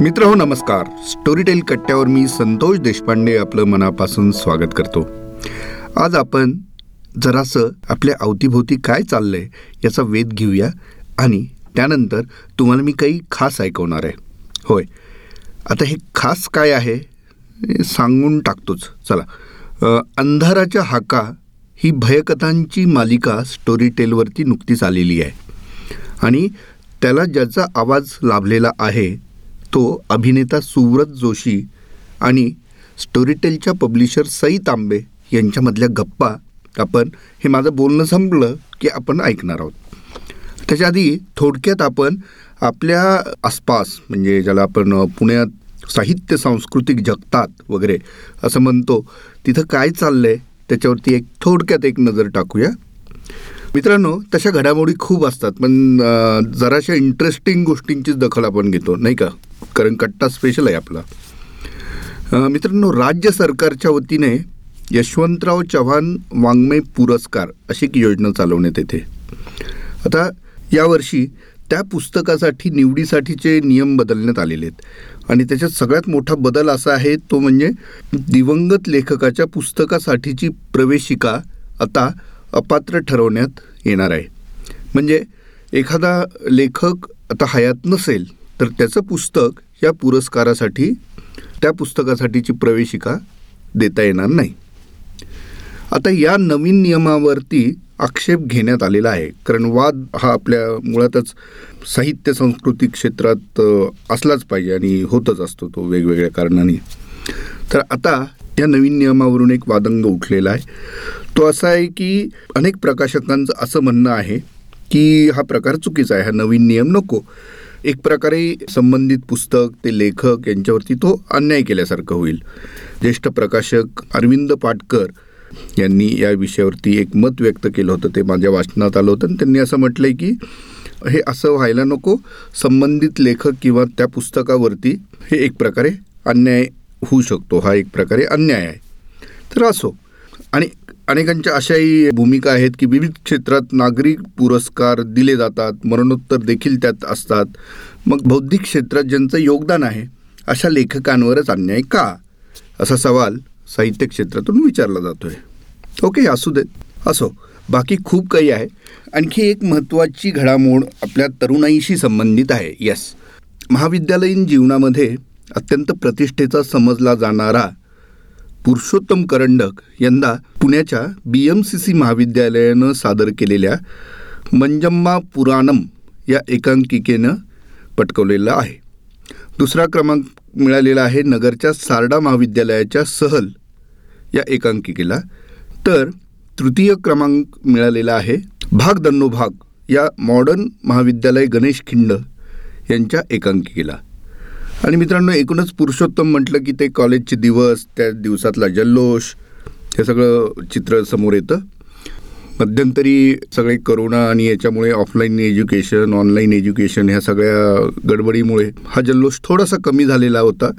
मित्र हो नमस्कार. स्टोरीटेल कट्ट्यावर मी संतोष देशपांडे आपलं मनापासून स्वागत करतो. आज आपण जरासं आपल्या अवतीभोवती काय चाललंय याचा वेध घेऊया आणि त्यानंतर तुम्हाला मी काही खास ऐकवणार आहे. होय. आता हे खास काय आहे हे सांगून टाकतोच. चला. अंधाराच्या हाका ही भयकथांची मालिका स्टोरीटेलवरती नुकतीच आलेली आहे. आणि त्याला ज्याचा आवाज लाभलेला आहे तो अभिनेता सुव्रत जोशी आणि स्टोरीटेलच्या पब्लिशर सई तांबे यांच्यामधल्या गप्पा आपण हे माझं बोलणं संपलं की आपण ऐकणार आहोत. त्याच्या आधी थोडक्यात आपण आपल्या आसपास म्हणजे ज्याला आपण पुण्यात साहित्य सांस्कृतिक जगतात वगैरे असं म्हणतो तिथं काय चाललं आहे त्याच्यावरती एक थोडक्यात एक नजर टाकूया. मित्रांनो तशा घडामोडी खूप असतात पण जराशा इंटरेस्टिंग गोष्टींचीच दखल आपण घेतो नाही का? कारण कट्टा स्पेशल आहे आपला. मित्रांनो राज्य सरकारच्या वतीने यशवंतराव चव्हाण वाङ्मय पुरस्कार अशी एक योजना चालवण्यात येते. आता यावर्षी त्या पुस्तकासाठी निवडीसाठीचे नियम बदलण्यात आलेले आहेत. आणि त्याच्यात सगळ्यात मोठा बदल असा आहे तो म्हणजे दिवंगत लेखकाच्या पुस्तकासाठीची प्रवेशिका आता अपात्र ठरवण्यात येणार आहे. म्हणजे एखादा लेखक आता हयात नसेल तर त्याचं पुस्तक या पुरस्कारासाठी त्या पुस्तकासाठीची प्रवेशिका देता येणार नाही. आता या नवीन नियमावरती आक्षेप घेण्यात आलेला आहे. कारण वाद हा आपल्या मुळातच साहित्य सांस्कृतिक क्षेत्रात असलाच पाहिजे आणि होतच असतो तो वेगवेगळ्या कारणाने. तर आता या नवीन नियमावरून एक वादंग उठलेला आहे. तो असा आहे की अनेक प्रकाशकांचं असं म्हणणं आहे की हा प्रकार चुकीचा आहे हा नवीन नियम नको. एक प्रकारे संबंधित पुस्तक ते लेखक यांच्यावरती तो अन्याय केल्यासारखं होईल. ज्येष्ठ प्रकाशक अरविंद पाटकर यांनी या विषयावरती एक मत व्यक्त केलं होतं ते माझ्या वाचनात आलं होतं. आणि त्यांनी असं म्हटलं आहे की हे असं व्हायला नको. संबंधित लेखक किंवा त्या पुस्तकावरती हे एक प्रकारे अन्याय होऊ शकतो. हा एक प्रकारे अन्याय आहे. तर असो. आणि अनेकांच्या अशाही भूमिका आहेत की विविध क्षेत्रात नागरिक पुरस्कार दिले जातात मरणोत्तर देखील त्यात असतात. मग बौद्धिक क्षेत्रात ज्यांचं योगदान आहे अशा लेखकांवरच अन्याय का? असा सवाल साहित्य क्षेत्रातून विचारला जातोय. ओके असू देत. असो. बाकी खूप काही आहे. आणखी एक महत्त्वाची घडामोड आपल्या तरुणाईशी संबंधित आहे. येस. महाविद्यालयीन जीवनामध्ये अत्यंत प्रतिष्ठेचा समजला जाणारा पुरुषोत्तम करंडक यंदा पुण्याच्या बी एम सी सी महाविद्यालयानं सादर केलेल्या मंजम्मा पुराणम या एकांकिकेनं पटकवलेला आहे. दुसरा क्रमांक मिळालेला आहे नगरच्या सारडा महाविद्यालयाच्या सहल या एकांकिकेला. तर तृतीय क्रमांक मिळालेला आहे भाग दन्नो भाग या मॉडर्न महाविद्यालय गणेश खिंड यांच्या एकांकिकेला. आणि मित्रांनो एकूणच पुरुषोत्तम म्हटलं की ते कॉलेजचे दिवस त्या दिवसातला जल्लोष हे सगळं चित्र समोर येतं. मध्यंतरी सगळे करोना आणि याच्यामुळे ऑफलाईन एज्युकेशन ऑनलाईन एज्युकेशन ह्या सगळ्या गडबडीमुळे हा जल्लोष थोडासा कमी झालेला होता.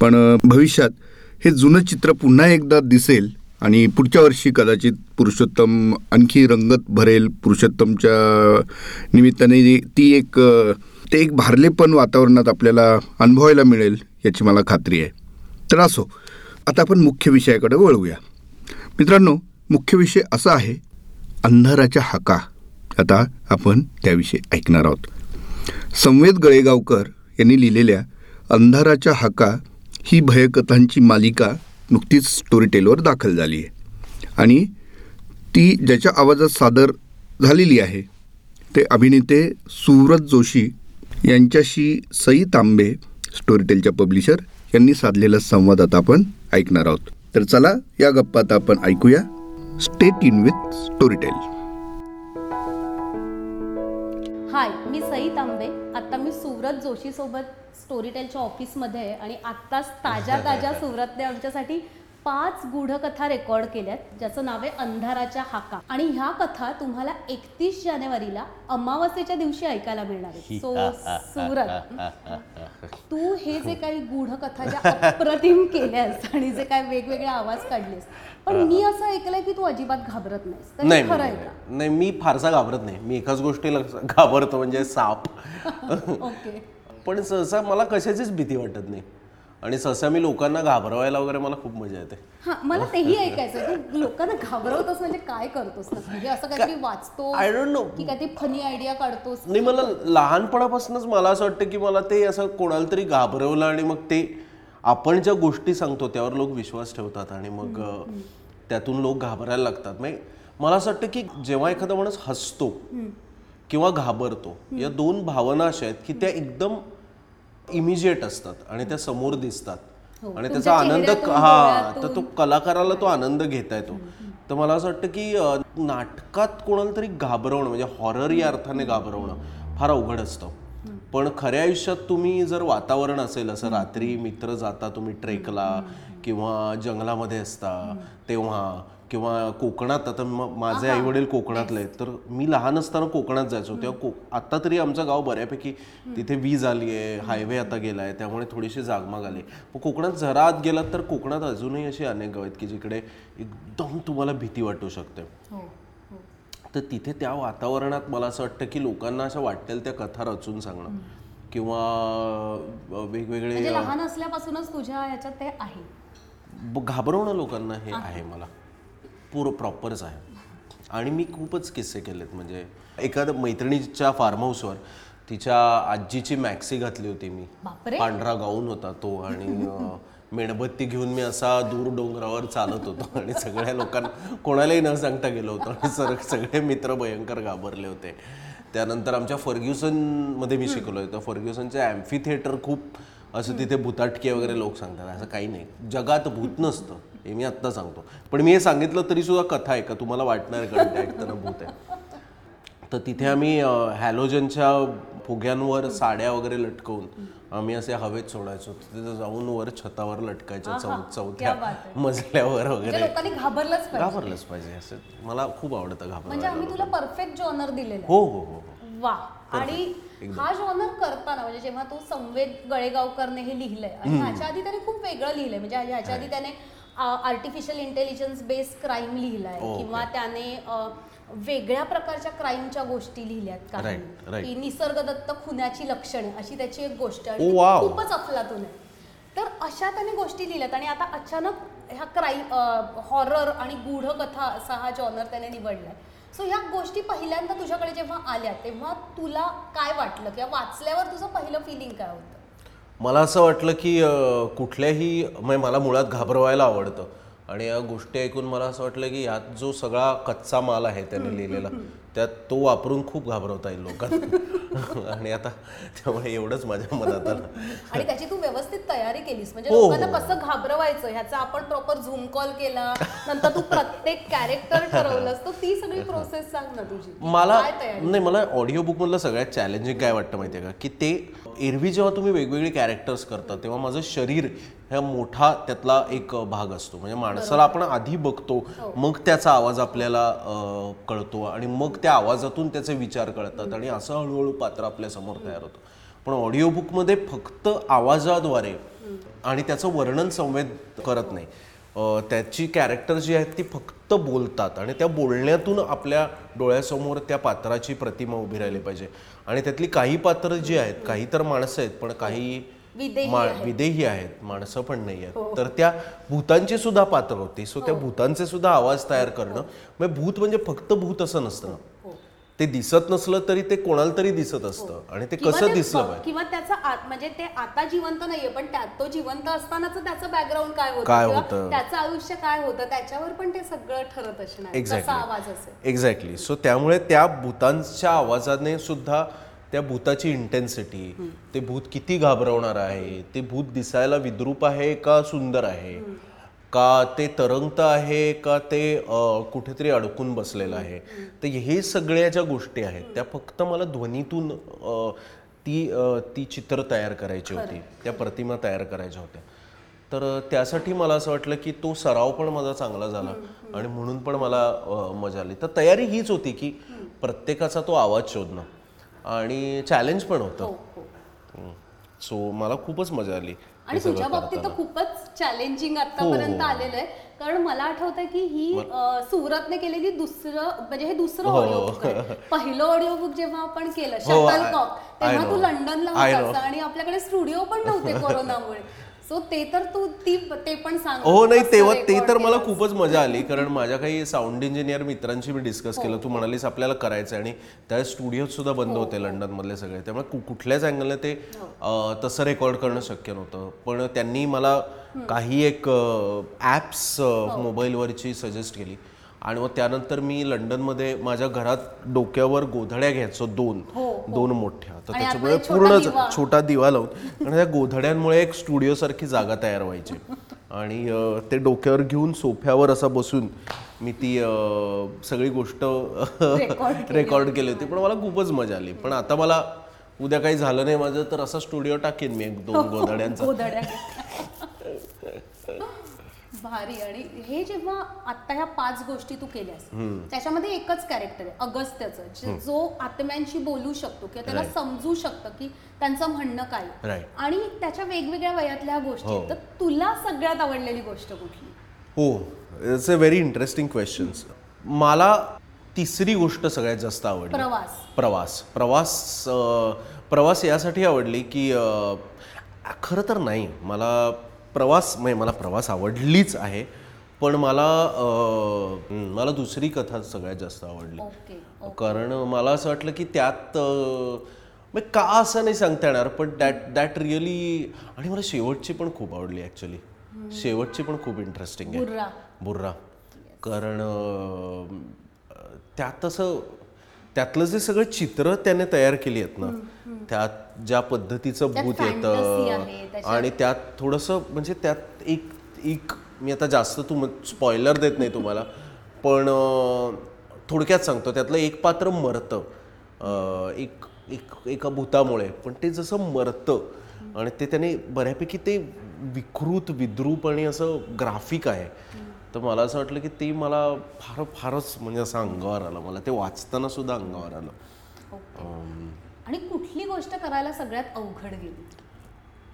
पण भविष्यात हे जुनं चित्र पुन्हा एकदा दिसेल आणि पुढच्या वर्षी कदाचित पुरुषोत्तम आणखी रंगत भरेल. पुरुषोत्तमच्या निमित्ताने ती एक ते एक भारलेपण वातावरणात आपल्याला अनुभवायला मिळेल याची मला खात्री आहे. तर असो आता आपण मुख्य विषयाकडे वळूया. मित्रांनो मुख्य विषय असा आहे अंधाराच्या हाका. आता आपण त्याविषयी ऐकणार आहोत. संवेद गळेगावकर यांनी लिहिलेल्या अंधाराच्या हाका ही भयकथांची मालिका नुकतीच स्टोरीटेलवर दाखल झाली आहे. आणि ती ज्याच्या आवाजात सादर झालेली आहे ते अभिनेते सुव्रत जोशी यांच्याशी सई तांबे स्टोरीटेलच्या पब्लिशर यांनी साधलेला संवाद आता आपण ऐकणार आहोत. तर चला या गप्पात आपण ऐकूया state in with Storytel hi मी सई तांबे. आता मी सुव्रत जोशी सोबत स्टोरीटेलच्या ऑफिसमध्ये आहे आणि आत्ताच ताज्या ताज्या सुव्रतने आमच्यासाठी पाच गूढकथा रेकॉर्ड केल्यात ज्याचं नाव आहे अंधाराच्या हाका. आणि ह्या कथा तुम्हाला एकतीस जानेवारीला अमावस्येच्या दिवशी ऐकायला मिळणार आहे. सो सुव्रत तू हे जे काही गूढकथा ज्या अप्रतिम केल्यास आणि जे काय वेगवेगळे आवाज काढलेस पण मी असं ऐकलंय की तू अजिबात घाबरत नाही खरं आहे नाही, का? नाही मी फारसा घाबरत नाही. मी एकाच गोष्टीला घाबरतो म्हणजे साप. ओके. पण सहसा मला कशाचीच भीती वाटत नाही. आणि सहसा मी लोकांना घाबरवायला वगैरे मला खूप मजा येते. हा मला तेही ऐकायचं लोकांना घाबरवतोस म्हणजे काय करतोस? ना म्हणजे असं काहीतरी वाचतो आय डोंट नो की काहीतरी फनी आयडिया काढतोस? नाही मला लहानपणापासूनच मला असं वाटतं की मला ते असं कोणाला तरी घाबरवलं आणि मग ते आपण ज्या गोष्टी सांगतो त्यावर लोक विश्वास ठेवतात आणि मग त्यातून लोक घाबरायला लागतात. म्हणजे मला असं वाटतं की जेव्हा एखादा माणूस हसतो किंवा घाबरतो या दोन भावना अशा आहेत की त्या एकदम इमिजिएट असतात आणि त्या समोर दिसतात. हो, आणि त्याचा आनंद हा तर. तो कलाकाराला तो आनंद घेता येतो तर मला असं वाटतं की नाटकात कोणाला तरी घाबरवणं म्हणजे हॉरर या अर्थाने घाबरवणं फार अवघड असतं. पण खऱ्या आयुष्यात तुम्ही जर वातावरण असेल असं रात्री मित्र जाता तुम्ही ट्रेकला किंवा जंगलामध्ये असता तेव्हा किंवा कोकणात आता माझे आई वडील कोकणातले आहेत तर मी लहान असताना कोकणात जायचो. तेव्हा को आता तरी आमचं गाव बऱ्यापैकी तिथे वीज आली आहे हायवे आता गेलाय त्यामुळे थोडीशी जागमाग आली मग कोकणात जरा आत गेलात तर कोकणात अजूनही अशी अनेक गाव आहेत की जिकडे एकदम तुम्हाला भीती वाटू शकते. हो हो. तर तिथे त्या वातावरणात मला असं वाटतं की लोकांना अशा वाटेल त्या कथा रचून सांगणं. किंवा वेगवेगळे म्हणजे लहान असल्यापासूनच तुझ्या ह्याच्यात ते आहे. घाबरवणं लोकांना हे आहे मला. पूर प्रॉपरच आहे. आणि मी खूपच किस्से केलेत. म्हणजे एखाद्या मैत्रिणीच्या फार्म हाऊसवर तिच्या आजीची मॅक्सी घातली होती मी. पांढरा गाऊन होता तो आणि मेणबत्ती घेऊन मी असा दूर डोंगरावर चालत होतो. आणि सगळ्या लोकांना कोणालाही न सांगता गेलो होतो. आणि सर सगळे मित्र भयंकर घाबरले होते. त्यानंतर आमच्या फर्ग्युसनमध्ये मी शिकलो होतो फर्ग्युसनचे ॲम्फी थिएटर खूप असं तिथे भूताटके वगैरे लोक सांगतात. असं काही नाही. जगात भूत नसतं. हे मी आत्ता सांगतो. पण मी हे सांगितलं तरी सुद्धा कथा आहे का? तुम्हाला वाटणार ते ऐकताना भूत आहे. तर तिथे आम्ही हॅलोजनच्या फुग्यांवर साड्या वगैरे लटकवून आम्ही असे हवेत सोडायचो. तिथे जाऊन वर छतावर लटकायचं चौ चौथ्या मजल्यावर म्हणजे वगैरे. घाबरलंच पाहिजे. घाबरलंच पाहिजे. असं मला खूप आवडतं म्हणजे तुला परफेक्ट जॉनर. हो हो हो हो. वा. आणि हा जॉनर करताना म्हणजे जेव्हा तू संवेद गळेगावकरने हे लिहिलंय आणि ह्याच्या आधी त्याने खूप वेगळं लिहिलंय. म्हणजे ह्याच्या आधी त्याने आर्टिफिशियल इंटेलिजन्स बेस्ड क्राईम लिहिलाय. Okay. किंवा त्याने वेगळ्या प्रकारच्या क्राईमच्या गोष्टी लिहिल्यात काही. की निसर्गदत्त खुन्याची लक्षणे अशी त्याची एक गोष्ट आहे. आणि Oh. खूपच अफलातून आहे. तर अशा त्याने गोष्टी लिहिल्यात आणि आता अचानक ह्या क्राईम हॉरर आणि गूढ कथा असा हा जॉनर त्याने निवडलाय. सो ह्या गोष्टी पहिल्यांदा तुझ्याकडे जेव्हा आल्या तेव्हा तुला काय वाटलं? किंवा वाचल्यावर तुझं पहिलं फिलिंग काय होतं? मला असं वाटलं की कुठल्याही म्हणजे मला मुळात घाबरवायला आवडतं. आणि या गोष्टी ऐकून मला असं वाटलं की यात जो सगळा कच्चा माल आहे त्याने लिहिलेला त्यात तो वापरून खूप घाबरवता येईल लोकांना. आणि आता त्यामुळे एवढंच माझ्या मनात आलं. आणि त्याची तू व्यवस्थित तयारी केलीस. म्हणजे हो, लोकांना हो. कसं घाबरवायचं? ह्याचा आपण प्रॉपर झूम कॉल केला नंतर तू प्रत्येक कॅरेक्टर ठरवलंस. तर ती सगळी प्रोसेस सांग ना तुझी. मला नाही मला ऑडिओ बुकमधलं सगळ्यात चॅलेंजिंग काय वाटतं माहितीये का? की ते एरवी जेव्हा तुम्ही वेगवेगळे कॅरेक्टर्स करता तेव्हा माझं शरीर हा मोठा त्यातला एक भाग असतो. म्हणजे माणसाला आपण आधी बघतो मग त्याचा आवाज आपल्याला कळतो आणि मग त्या आवाजातून त्याचे विचार कळतात आणि असं हळूहळू पात्र आपल्यासमोर तयार होतं. पण ऑडिओ बुकमध्ये फक्त आवाजाद्वारे आणि त्याचं वर्णन संवेद करत नाही. त्याची कॅरेक्टर जी आहेत ती फक्त बोलतात आणि त्या बोलण्यातून आपल्या डोळ्यासमोर त्या पात्राची प्रतिमा उभी राहिली पाहिजे. आणि त्यातली काही पात्र जी आहेत काही तर माणसं आहेत पण काही विदेही मा- आहेत. विदेही आहेत माणसं पण नाही आहेत. तर त्या भूतांची सुद्धा पात्र होती. सो त्या भूतांचे सुद्धा आवाज तयार करणं. म्हणजे भूत म्हणजे फक्त भूत असं नसतं ना. ते दिसत नसलं तरी ते कोणाला तरी दिसत असतं. आणि ते कसं दिसलं पाहिजे किंवा त्याचा आ- म्हणजे ते आता जिवंत नाहीये पण त्यात तो जिवंत असतानाच त्याचं बॅकग्राऊंड काय होतं? काय किंवा होतं? त्याचं आयुष्य काय होतं? त्याच्यावर पण ते सगळं ठरत असणार. आवाज असेल. एक्झॅक्टली एक्झॅक्टली सो त्यामुळे त्या भूतांच्या आवाजाने सुद्धा त्या भूताची इंटेन्सिटी ते भूत किती घाबरवणार आहे? ते भूत दिसायला विद्रूप आहे का सुंदर आहे? का ते तरंगत आहे का ते कुठेतरी अडकून बसलेलं आहे? तर हे सगळ्या ज्या गोष्टी आहेत त्या फक्त मला ध्वनीतून ती ती चित्र तयार करायची होती त्या प्रतिमा तयार करायच्या होत्या. तर त्यासाठी मला असं वाटलं की तो सराव पण माझा चांगला झाला आणि म्हणून पण मला मजा आली. तर तयारी हीच होती की प्रत्येकाचा तो आवाज शोधणं आणि चॅलेंज पण हो होतं हो सो मला खूपच मजा आली. आणि हे तुझ्या बाबतीत तर. खूपच चॅलेंजिंग आतापर्यंत हो. आलेलं आहे कारण मला आठवतंय की ही सुरतने केलेली दुसरं म्हणजे हे दुसरं हो. ऑडिओ बुक आहे पहिलं ऑडिओ बुक जेव्हा आपण केलं हो, शटल कॉक तेव्हा. तू लंडनला. होतास आणि आपल्याकडे स्टुडिओ पण नव्हते कोरोनामुळे सो ते तर तू ती ते पण सांग. हो नाही तेव्हा ते तर मला? खूपच मजा आली कारण माझ्या काही साऊंड इंजिनियर मित्रांशी मी डिस्कस केलं. तू म्हणालीस आपल्याला करायचं आहे. आणि त्या स्टुडिओ सुद्धा बंद होते लंडन मधले सगळे. त्यामुळे कुठल्याच अँगलने ते अं, तसं रेकॉर्ड करणं शक्य नव्हतं. पण त्यांनी मला काही एक ॲप्स मोबाईलवरची सजेस्ट केली. आणि मग त्यानंतर मी लंडनमध्ये माझ्या घरात डोक्यावर गोधड्या घ्यायचो दोन. दोन मोठ्या. तर आणि त्याच्यामुळे आतमध्ये छोटा पूर्ण दिवा. छोटा दिवा लावून आणि त्या गोधड्यांमुळे एक स्टुडिओ सारखी जागा तयार व्हायची. आणि अ, ते डोक्यावर घेऊन सोफ्यावर असा बसून मी ती अ, सगळी गोष्ट रेकॉर्ड केली होती. पण मला खूपच मजा आली. पण आता मला उद्या काही झालं नाही माझं तर असा स्टुडिओ टाकेन मी एक दोन गोधड्यांचा. गोधड्या. भारी आणि हे जेव्हा आता ह्या पाच गोष्टी तू केल्यास त्याच्यामध्ये एकच कॅरेक्टर आहे अगस्त्याचं जे- जो आत्म्यांशी बोलू शकतो किंवा त्याला Right. समजू शकतं की त्यांचं म्हणणं काय आहे. Right. आणि त्याच्या वेगवेगळ्या वयातल्या गोष्टी आहेत. हो. तर तुला सगळ्यात आवडलेली गोष्ट कुठली हो it's a very interesting questions मला तिसरी गोष्ट सगळ्यात जास्त आवडली प्रवास प्रवास प्रवास अ, प्रवास यासाठी आवडली की अ, खरं तर नाही मला प्रवास म्हणजे मला प्रवास आवडलीच आहे. पण मला अ, मला दुसरी कथा सगळ्यात जास्त आवडली. कारण मला असं वाटलं की त्यात अ, म्हणजे का असं नाही सांगता येणार पण दॅट दॅट रिअली आणि मला शेवटची पण खूप आवडली ॲक्च्युली शेवटची पण खूप इंटरेस्टिंग आहे. बुर्रा. बुर्रा. कारण अं, त्यात असं त्यातलं जे सगळं चित्र त्याने तयार केली आहेत ना त्यात ज्या पद्धतीचं भूत येतं आणि त्यात थोडंसं म्हणजे त्यात एक एक मी आता जास्त तू स्पॉइलर देत नाही तुम्हाला पण थोडक्यात सांगतो त्यातलं एक पात्र मरतं. एक एक एका भूतामुळे पण ते जसं मरतं आणि ते त्याने बऱ्यापैकी ते विकृत विद्रूप आणि असं ग्राफिक आहे. तर मला असं वाटलं की ते मला फार फारच म्हणजे असं अंगावर आलं. मला ते वाचताना सुद्धा अंगावर आलं. आणि कुठली गोष्ट करायला सगळ्यात अवघड गेली?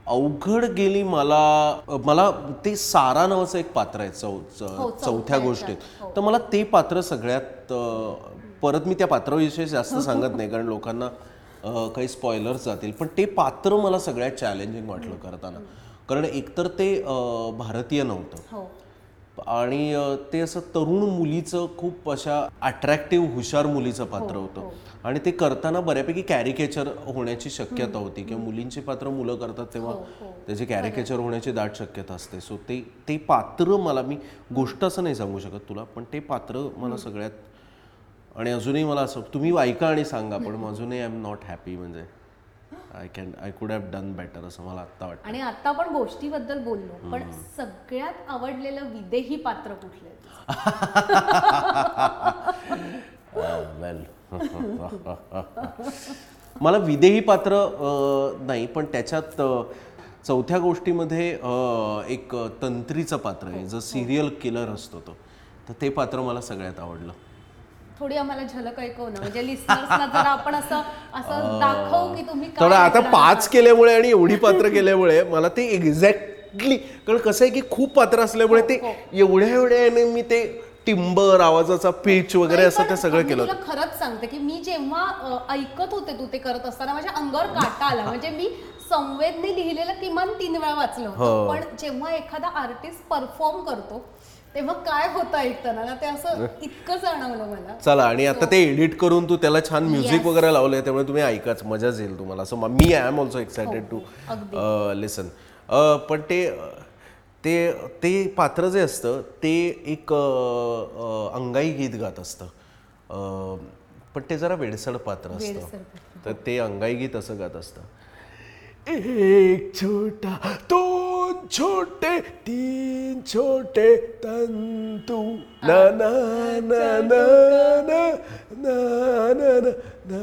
अवघड गेली मला मला ते सारा नावाचं एक पात्र आहे चौ हो, चौथ्या गोष्टीत. हो. तर मला ते पात्र सगळ्यात अं, परत मी त्या पात्राविषयी जास्त सांगत नाही कारण लोकांना अं, काही स्पॉयलर्स जातील. पण ते पात्र मला सगळ्यात चॅलेंजिंग वाटलं करताना. कारण एकतर ते अं, भारतीय नव्हतं. हो. आणि ते असं तरुण मुलीचं खूप अशा अट्रॅक्टिव्ह हुशार मुलीचं पात्र होतं. आणि ते करताना बऱ्यापैकी कॅरिकेचर होण्याची शक्यता होती. किंवा मुलींची पात्र मुलं करतात तेव्हा त्याचे कॅरिकेचर होण्याची दाट शक्यता असते. सो ते ते पात्र मला मी गोष्ट असं नाही सांगू शकत तुला पण ते पात्र मला सगळ्यात आणि अजूनही मला असं तुम्ही ऐका आणि सांगा पण अजूनही आय एम नॉट हॅपी म्हणजे. I can I could have done better असं मला आत्ता वाटतं. आणि आता आपण गोष्टीबद्दल बोललो पण सगळ्यात आवडलेलं विदेही पात्र कुठलं वेल मला विदेही पात्र अ, नाही पण त्याच्यात अ, चौथ्या गोष्टीमध्ये अ, एक तंत्रीचं पात्र आहे जो सिरियल किलर असतो तो. तर ते पात्र मला सगळ्यात आवडलं. थोडी आम्हाला झलक ऐकव ना म्हणजे लिस्नर्सना जरा आपण असं असं दाखव की तुम्ही काय आता पाच. केल्यामुळे आणि एवढी पात्र केल्यामुळे मला ते एक्झॅक्टली कारण कसं आहे की खूप पात्र असल्यामुळे ते एवढ्या एवढ्याने मी ते टिंबर आवाजाचा पिच वगैरे असं ते सगळं केलं तुला खरंच सांगते की मी जेव्हा अ, ऐकत होते तू ते करत असताना माझ्या अंगावर काटा आला म्हणजे मी संवेदने लिहिलेलं किमान तीन वेळा वाचलं हो. होतं पण जेव्हा एखादा आर्टिस्ट परफॉर्म करतो तेव्हा काय होतं ऐकताना? ना ते असं इतकं जाणवलं मला. चला आणि आता ते एडिट करून तू त्याला छान म्युझिक. वगैरे लावलंय त्यामुळे तुम्ही ऐकाच मजाच येईल तुम्हाला. असं मी I am also excited to. Listen पण ते ते ते पात्र जे असतं ते एक अंगाई गीत गात असतं. पण ते जरा वेडसड पात्र असतं. तर ते अंगाई गीत असं गात असतं. एक छोटा दोन छोटे तीन छोटे तंतू. ना ना ना ना ना ना ना ना ना.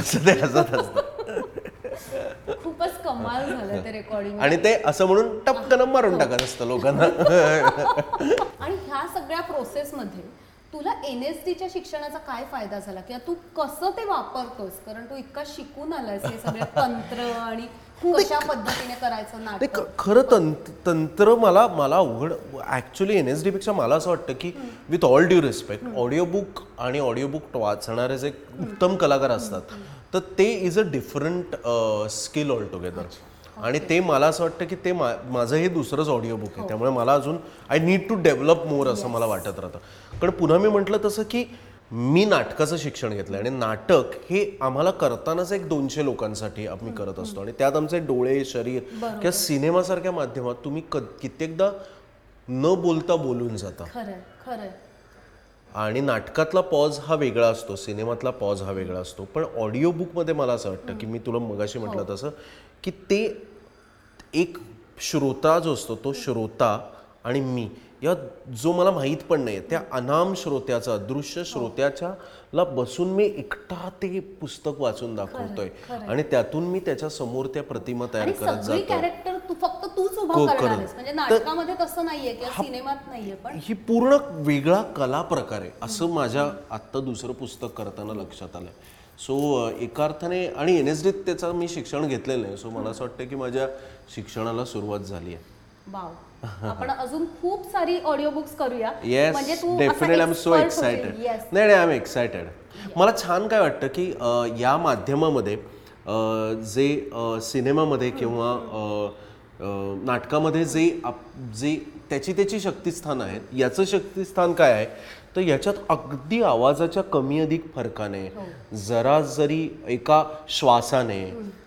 असं ते हसत असतं खूपच कमाल झालं ते रेकॉर्डिंग आणि ते असं म्हणून टपकन मारून टाकत असतं लोकांना. आणि ह्या सगळ्या प्रोसेसमध्ये तुला एन एस च्या शिक्षणाचा काय फायदा झाला? किंवा तू कसं ते वापरतोस? कारण तू इतका शिकून आलास हे सगळे तंत्र आणि कशा पद्धतीने करायचं नाटक? खरं तंत्र तंत्र मला मला अवघड ॲक्च्युली एन एस डीपेक्षा मला असं वाटतं की with all due respect audio book आणि ऑडिओ बुक वाचणारे जे उत्तम कलाकार असतात तर ते is a different skill all together आणि ते मला असं वाटतं की ते मा माझं हे दुसरंच ऑडिओ बुक आहे. त्यामुळे मला अजून I need to develop more असं मला वाटत राहतं. कारण पुन्हा मी म्हटलं तसं की मी नाटकाचं शिक्षण घेतलं आणि नाटक हे आम्हाला करतानाच एक दोनशे लोकांसाठी आम्ही करत असतो. आणि त्यात आमचे डोळे शरीर किंवा सिनेमासारख्या माध्यमात तुम्ही क कित्येकदा न बोलता बोलून जाता. आणि नाटकातला पॉज हा वेगळा असतो सिनेमातला पॉज हा वेगळा असतो. पण ऑडिओ बुकमध्ये मला असं वाटतं की मी तुला मगाशी म्हटलं तसं की ते एक श्रोता जो असतो तो श्रोता आणि मी या जो मला माहीत पण नाही त्या अनाम श्रोत्याचा दृश्य श्रोत्याच्या ला बसून मी एकटा ते पुस्तक वाचून दाखवतोय. आणि त्यातून मी त्याच्यासमोर त्या प्रतिमा तयार करत जातो. कॅरेक्टर तू फक्त तूच हो, उभा म्हणजे नाटकामध्ये तसं नाहीये किंवा सिनेमात नाहीये पण ही पूर्ण वेगळा कला प्रकार आहे असं माझ्या आत्ता दुसरं पुस्तक करताना लक्षात आलंय. सो एका अर्थाने आणि एन एस डीत त्याचं मी शिक्षण घेतलेलं आहे सो मला असं वाटतं की माझ्या शिक्षणाला सुरुवात झाली आहे. वाव आपण अजून खूप सारी ऑडिओ बुक्स करूया yes definitely I am so excited नाही नाही आय एम एक्सायटेड मला छान काय वाटतं की या माध्यमामध्ये जे सिनेमामध्ये किंवा नाटकामध्ये जे आप- जे त्याची त्याची शक्तिस्थान आहेत. याचं शक्तिस्थान काय आहे? तर याच्यात अगदी आवाजाच्या कमी अधिक फरकाने जरा जरी एका श्वासाने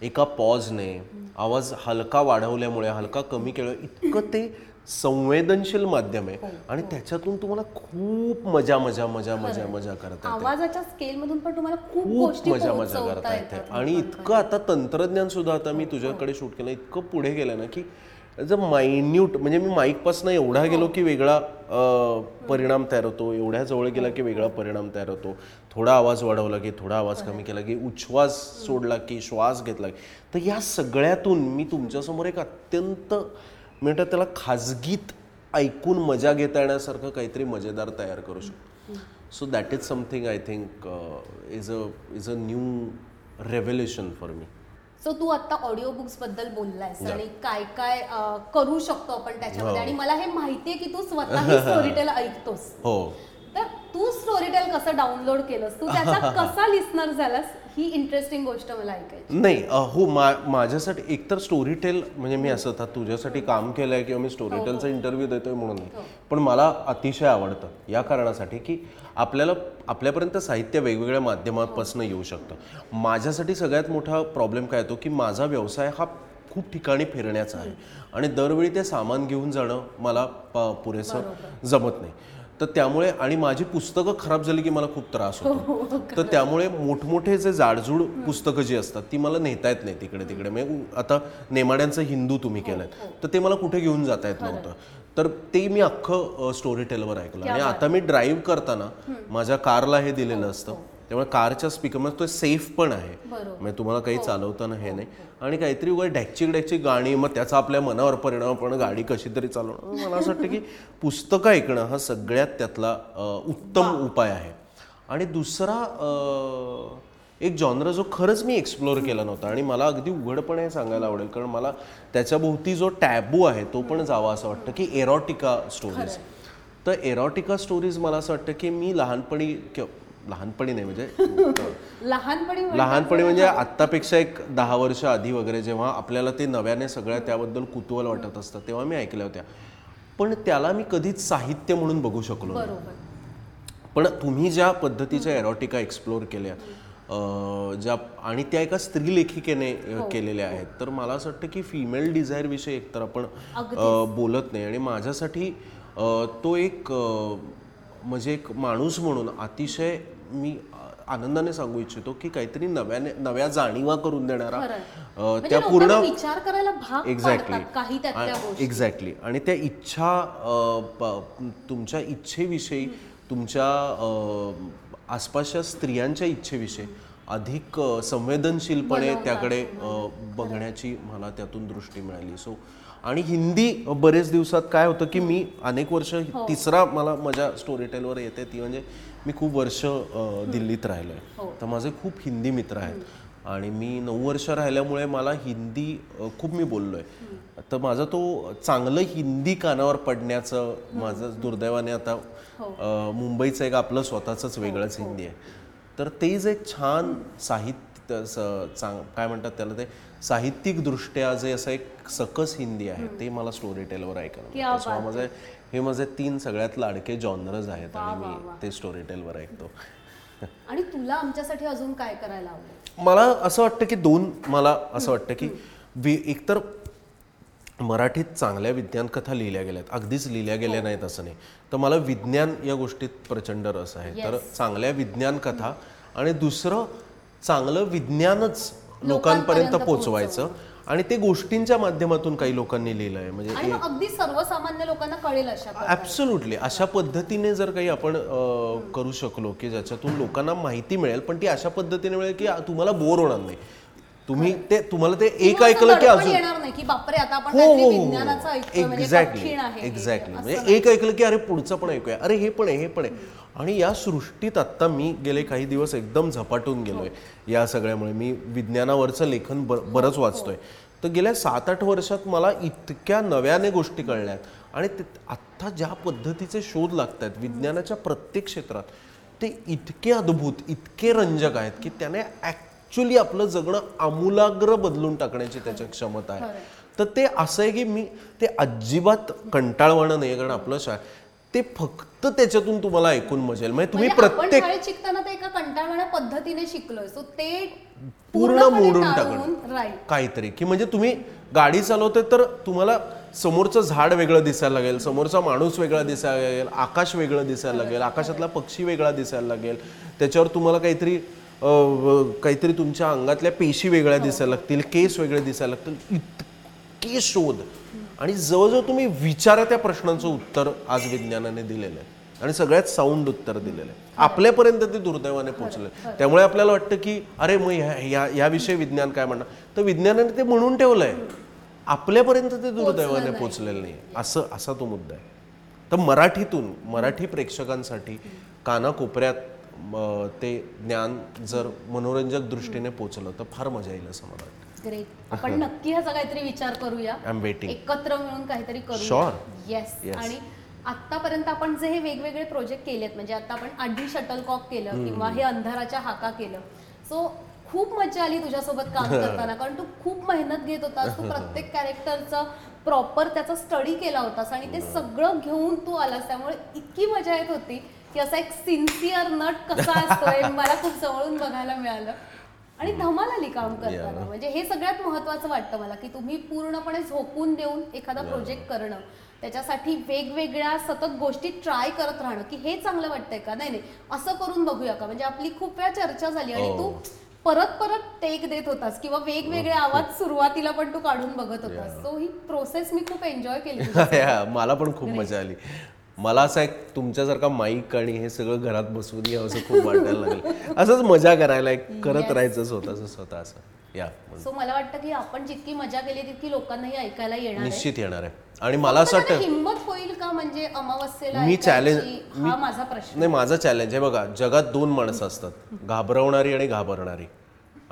एका पॉजने आवाज हलका वाढवल्यामुळे हलका कमी केलं इतकं ते संवेदनशील माध्यम आहे. आणि त्याच्यातून तुम्हाला खूप मजा मजा मजा मजा मजा करता येते. आवाजाच्या स्केल मधून पण तुम्हाला खूप मजा मजा करता येते. आणि इतकं आता तंत्रज्ञान सुद्धा आता मी तुझ्याकडे शूट केलं इतकं पुढे गेलं ना की जर मायन्यूट म्हणजे मी माईकपासून एवढा गेलो की वेगळा अं, परिणाम तयार होतो. एवढ्या जवळ गेला की वेगळा परिणाम तयार होतो. थोडा आवाज वाढवला की थोडा आवाज कमी केला की उच्छ्वास सोडला की श्वास घेतला की. तर या सगळ्यातून मी तुमच्यासमोर एक अत्यंत म्हणतात त्याला खाजगीत ऐकून मजा घेता येण्यासारखं काहीतरी मजेदार तयार करू शकतो. So that is something I think is a is a new revolution for me so तू आता ऑडिओ बुक्सबद्दल बोललायस आणि काय काय करू शकतो आपण त्याच्यामध्ये. आणि मला हे माहितीये की तू स्वतः स्टोरीटेल ऐकतोस. हो. तू स्टोरीटेल कसं डाउनलोड केलंस? तू त्याचा कसा लिस्नर झालास? ही इंटरेस्टिंग गोष्ट मला ऐकायची. नाही अ, हो मा माझ्यासाठी एकतर स्टोरी टेल म्हणजे मी असं आता तुझ्यासाठी काम केलं आहे किंवा मी स्टोरी टेलचा इंटरव्ह्यू देतोय म्हणून. नाही पण मला अतिशय आवडतं या कारणासाठी की आपल्याला आपल्यापर्यंत साहित्य वेगवेगळ्या माध्यमापासून येऊ शकतं. माझ्यासाठी सगळ्यात मोठा प्रॉब्लेम काय येतो की माझा व्यवसाय हा खूप ठिकाणी फिरण्याचा आहे. आणि दरवेळी ते सामान घेऊन जाणं मला प- पुरेसं जमत नाही. तर त्यामुळे आणि माझी पुस्तकं खराब झाली की मला खूप त्रास होतो. तर त्यामुळे मोठमोठे जे जाडजूड पुस्तकं जी असतात ती मला नेता येत नाही तिकडे तिकडे. म्हणजे आता नेमाड्यांचं हिंदू तुम्ही केलंय. तर ते मला कुठे घेऊन जाता येत नव्हतं. तर ते मी अख्खं स्टोरी टेलवर ऐकलं. आणि आता मी ड्राईव्ह करताना माझ्या कारला हे दिलेलं असतं. त्यामुळे कारच्या स्पीकरमध्ये तो सेफ पण आहे. म्हणजे तुम्हाला काही चालवताना हे नाही. आणि काहीतरी उगा डॅकची डॅकची गाणी मग त्याचा आपल्या मनावर परिणाम पण गाडी कशी तरी चालवणं. मला असं वाटतं की पुस्तकं ऐकणं हा सगळ्यात त्यातला उत्तम उपाय आहे. आणि दुसरा एक जॉनर जो खरंच मी एक्सप्लोअर केला नव्हता आणि मला अगदी उघडपणे हे सांगायला आवडेल कारण मला त्याच्याभोवती जो टॅबू आहे तो पण जावा असं वाटतं की एरॉटिका स्टोरीज तर एरॉटिका स्टोरीज मला असं वाटतं की मी लहानपणी लहानपणी नाही म्हणजे लहानपणी लहानपणी म्हणजे आत्तापेक्षा एक दहा वर्ष आधी वगैरे जेव्हा आपल्याला ते नव्याने सगळ्या त्याबद्दल कुतूहल वाटत असतं तेव्हा मी ऐकल्या होत्या. पण त्याला मी कधीच साहित्य म्हणून बघू शकलो पण तुम्ही ज्या पद्धतीच्या एरोटिका एक्सप्लोअर केल्या ज्या आणि त्या एका स्त्री लेखिकेने अं, केलेल्या आहेत तर मला असं वाटतं की फिमेल डिझायर विषयी एकतर आपण बोलत नाही. आणि माझ्यासाठी तो एक म्हणजे एक माणूस म्हणून अतिशय मी आनंदाने सांगू इच्छितो की काहीतरी नव्याने नव्या जाणीवा करून देणारा म्हणजे त्या पूर्ण विचार करायला भाग एक्झॅक्टली एक्झॅक्टली आणि त्या इच्छा तुमच्या इच्छेविषयी तुमच्या आसपासच्या स्त्रियांच्या इच्छेविषयी अधिक संवेदनशीलपणे त्याकडे बघण्याची मला त्यातून दृष्टी मिळाली. सो आणि हिंदी बरेच दिवसात काय होतं की मी अनेक वर्ष तिसरा मला माझ्या स्टोरी टेलवर येते ती म्हणजे मी खूप वर्ष दिल्लीत राहिलोय. तर माझे खूप हिंदी मित्र आहेत. आणि मी नऊ वर्ष राहिल्यामुळे मला हिंदी खूप मी बोललोय. तर माझा तो चांगलं हिंदी कानावर पडण्याचं माझं दुर्दैवाने आता अ, मुंबईचं एक आपलं स्वतःच वेगळंच हिंदी आहे. तर ते जे एक छान साहित्य स- चांग काय म्हणतात त्याला ते? साहित्यिक दृष्ट्या जे असं एक सकस हिंदी आहे ते मला स्टोरी टेलवर ऐकायला माझे हे माझे तीन सगळ्यात लाडके जॉनरज आहेत आणि मी ते स्टोरी टेलवर ऐकतो. आणि तुला आमच्यासाठी अजून काय करायला आवडेल? मला असं वाटतं की दोन मला असं वाटतं की वि एकतर मराठीत चांगल्या विज्ञान कथा लिहिल्या गेल्यात अगदीच लिहिल्या गेल्या नाहीत असं नाही. तर मला विज्ञान या गोष्टीत प्रचंड रस आहे. तर चांगल्या विज्ञान कथा आणि दुसरं चांगलं विज्ञानच लोकांपर्यंत पोचवायचं आणि ते गोष्टींच्या माध्यमातून काही लोकांनी लिहिलं आहे म्हणजे अगदी सर्वसामान्य लोकांना कळेल अशा प्रकारे. ऍब्सोल्युटली अशा पद्धतीने जर काही आपण करू शकलो की ज्याच्यातून लोकांना माहिती मिळेल पण ती अशा पद्धतीने मिळेल की तुम्हाला बोर होणार नाही. तुम्ही ते तुम्हाला ते एक ऐकलं की अजून येणार नाही की बापरे आता आपण हो हो विज्ञानाचं ऐकतोय म्हणजे एक्झॅक्टली कठीण आहे हे. एक्झॅक्टली असं म्हणजे एक ऐकलं की अरे पुढचं पण ऐकूया. अरे हे पण आहे हे पण आहे. आणि या सृष्टीत आत्ता मी गेले काही दिवस एकदम झपाटून गेलोय. या सगळ्यामुळे मी विज्ञानावरचं लेखन बर- बरंच वाचतोय. तर गेल्या सात आठ वर्षात मला इतक्या नव्याने गोष्टी कळल्यात. आणि ते आत्ता ज्या पद्धतीचे शोध लागत आहेत विज्ञानाच्या प्रत्येक क्षेत्रात ते इतके अद्भुत इतके रंजक आहेत की त्याने ॲक्च्युली आपलं जगणं आमूलाग्र बदलून टाकण्याची त्याची क्षमता आहे. तर ते असं आहे की मी ते अजिबात कंटाळवाणं नाही कारण आपलं शा ते फक्त त्याच्यातून तुम्हाला ऐकून मजेल. म्हणजे तुम्ही म्हणजे प्रत्येक शिकताना ते एका कंटाळवाण्या पद्धतीने शिकलोय. सो ते पूर्ण मोडून टाकणं. काहीतरी. की म्हणजे तुम्ही गाडी चालवते तर तुम्हाला समोरचं झाड वेगळं दिसायला लागेल समोरचा माणूस वेगळा दिसायला लागेल आकाश वेगळं दिसायला लागेल आकाशातला पक्षी वेगळा दिसायला लागेल. त्याच्यावर तुम्हाला काहीतरी काहीतरी तुमच्या अंगातल्या पेशी वेगळ्या दिसायला लागतील केस वेगळे दिसायला लागतील इतके शोध. आणि जवळजवळ तुम्ही विचारा त्या प्रश्नांचं उत्तर आज विज्ञानाने दिलेलं आहे. आणि सगळ्यात साऊंड उत्तर दिलेलं आहे. आपल्यापर्यंत ते दुर्दैवाने पोहोचलं. त्यामुळे आपल्याला वाटतं की अरे मग ह्या- ह्या याविषयी विज्ञान काय म्हणणार? तर विज्ञानाने ते म्हणून ठेवलंय. आपल्यापर्यंत ते दुर्दैवाने पोचलेलं नाही असं असा तो मुद्दा आहे. तर मराठीतून मराठी प्रेक्षकांसाठी कानाकोपऱ्यात ते ज्ञान जर मनोरंजक दृष्टीने पोचलं तर फार मजा येईल असं मला वाटतं. ग्रेट आपण नक्की ह्याचा काहीतरी विचार करूया. आय एम वेटिंग एकत्र मिळून काहीतरी करू Sure. Yes Yes. आणि आतापर्यंत आपण जे हे वेगवेगळे प्रोजेक्ट केलेत म्हणजे आता आपण आधी शटलकॉक केलं किंवा हे अंधाराच्या हाका केलं. सो खूप मजा आली तुझ्यासोबत काम करताना कारण तू खूप मेहनत घेत होतास. तू प्रत्येक कॅरेक्टरचा प्रॉपर त्याचा स्टडी केला होतास आणि ते सगळं घेऊन तू आलास. त्यामुळे इतकी मजा येत होती. की असा एक सिन्सिअर नट कसा असतोय मला खूप जवळून बघायला मिळालं. आणि धमाल आली काम करताना. म्हणजे हे सगळ्यात महत्वाचं वाटतं मला की तुम्ही पूर्णपणे झोकून देऊन एखादा प्रोजेक्ट करणं. त्याच्यासाठी वेगवेगळ्या सतत गोष्टी ट्राय करत राहणं की हे चांगलं वाटतंय का? नाही नाही. असं करून बघूया का? म्हणजे आपली खूप वेळा चर्चा झाली आणि तू परत परत टेक देत होतास किंवा वेगवेगळे आवाज सुरुवातीला पण तू काढून बघत होतास. सो ही प्रोसेस मी खूप एन्जॉय केली मला पण खूप मजा आली. मला असं एक तुमच्यासारखा माईक आणि हे सगळं घरात बसवून यावं असं खूप वाटायला लागलं. असंच मजा करायला एक करत राहायचं स्वतःच स्वतः असं. या सो मला वाटतं की आपण जितकी मजा केली तितकी लोकांनाही ऐकायला येणार आहे. निश्चित येणार आहे. आणि मला असं वाटतं हिंमत होईल का? म्हणजे अमावस्येला मी चॅलेंज ऐकायची? हा माझा प्रश्न. नाही माझा चॅलेंज आहे. बघा जगात दोन माणसं असतात. घाबरवणारी आणि घाबरणारी.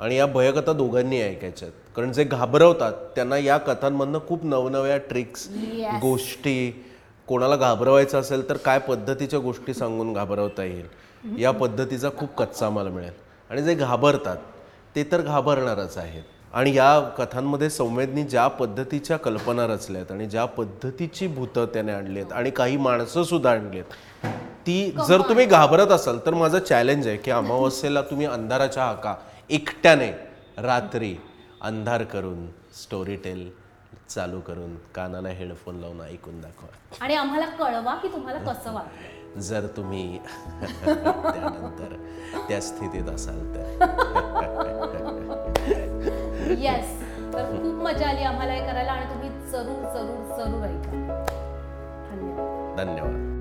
आणि या भयकथा दोघांनी ऐकायच्या आहेत. कारण जे घाबरवतात त्यांना या कथांमधनं खूप नवनव्या ट्रिक्स Yes. गोष्टी कोणाला घाबरवायचं असेल तर काय पद्धतीच्या गोष्टी सांगून घाबरवता येईल? या पद्धतीचा खूप कच्चा माल मिळेल. आणि जे घाबरतात ते तर घाबरणारच आहेत. आणि या कथांमध्ये संवेदनी ज्या पद्धतीच्या कल्पना रचल्यात आणि ज्या पद्धतीची भूतं त्याने आणली आहेत आणि काही माणसं सुद्धा आणली आहेत ती जर तुम्ही घाबरत असाल तर माझं चॅलेंज आहे की अमावस्येला तुम्ही अंधाराच्या हाका एकट्याने रात्री अंधार करून स्टोरी टेल चालू करून कानाला हेडफोन लावून ऐकून दाखवा. आणि आम्हाला कळवा की तुम्हाला कसं वाटतं. जर तुम्ही त्यानंतर त्या स्थितीत असाल तर. येस तर खूप मजा आली आम्हाला हे करायला आणि तुम्ही जरूर जरूर जरूर ऐका. धन्यवाद. धन्यवाद.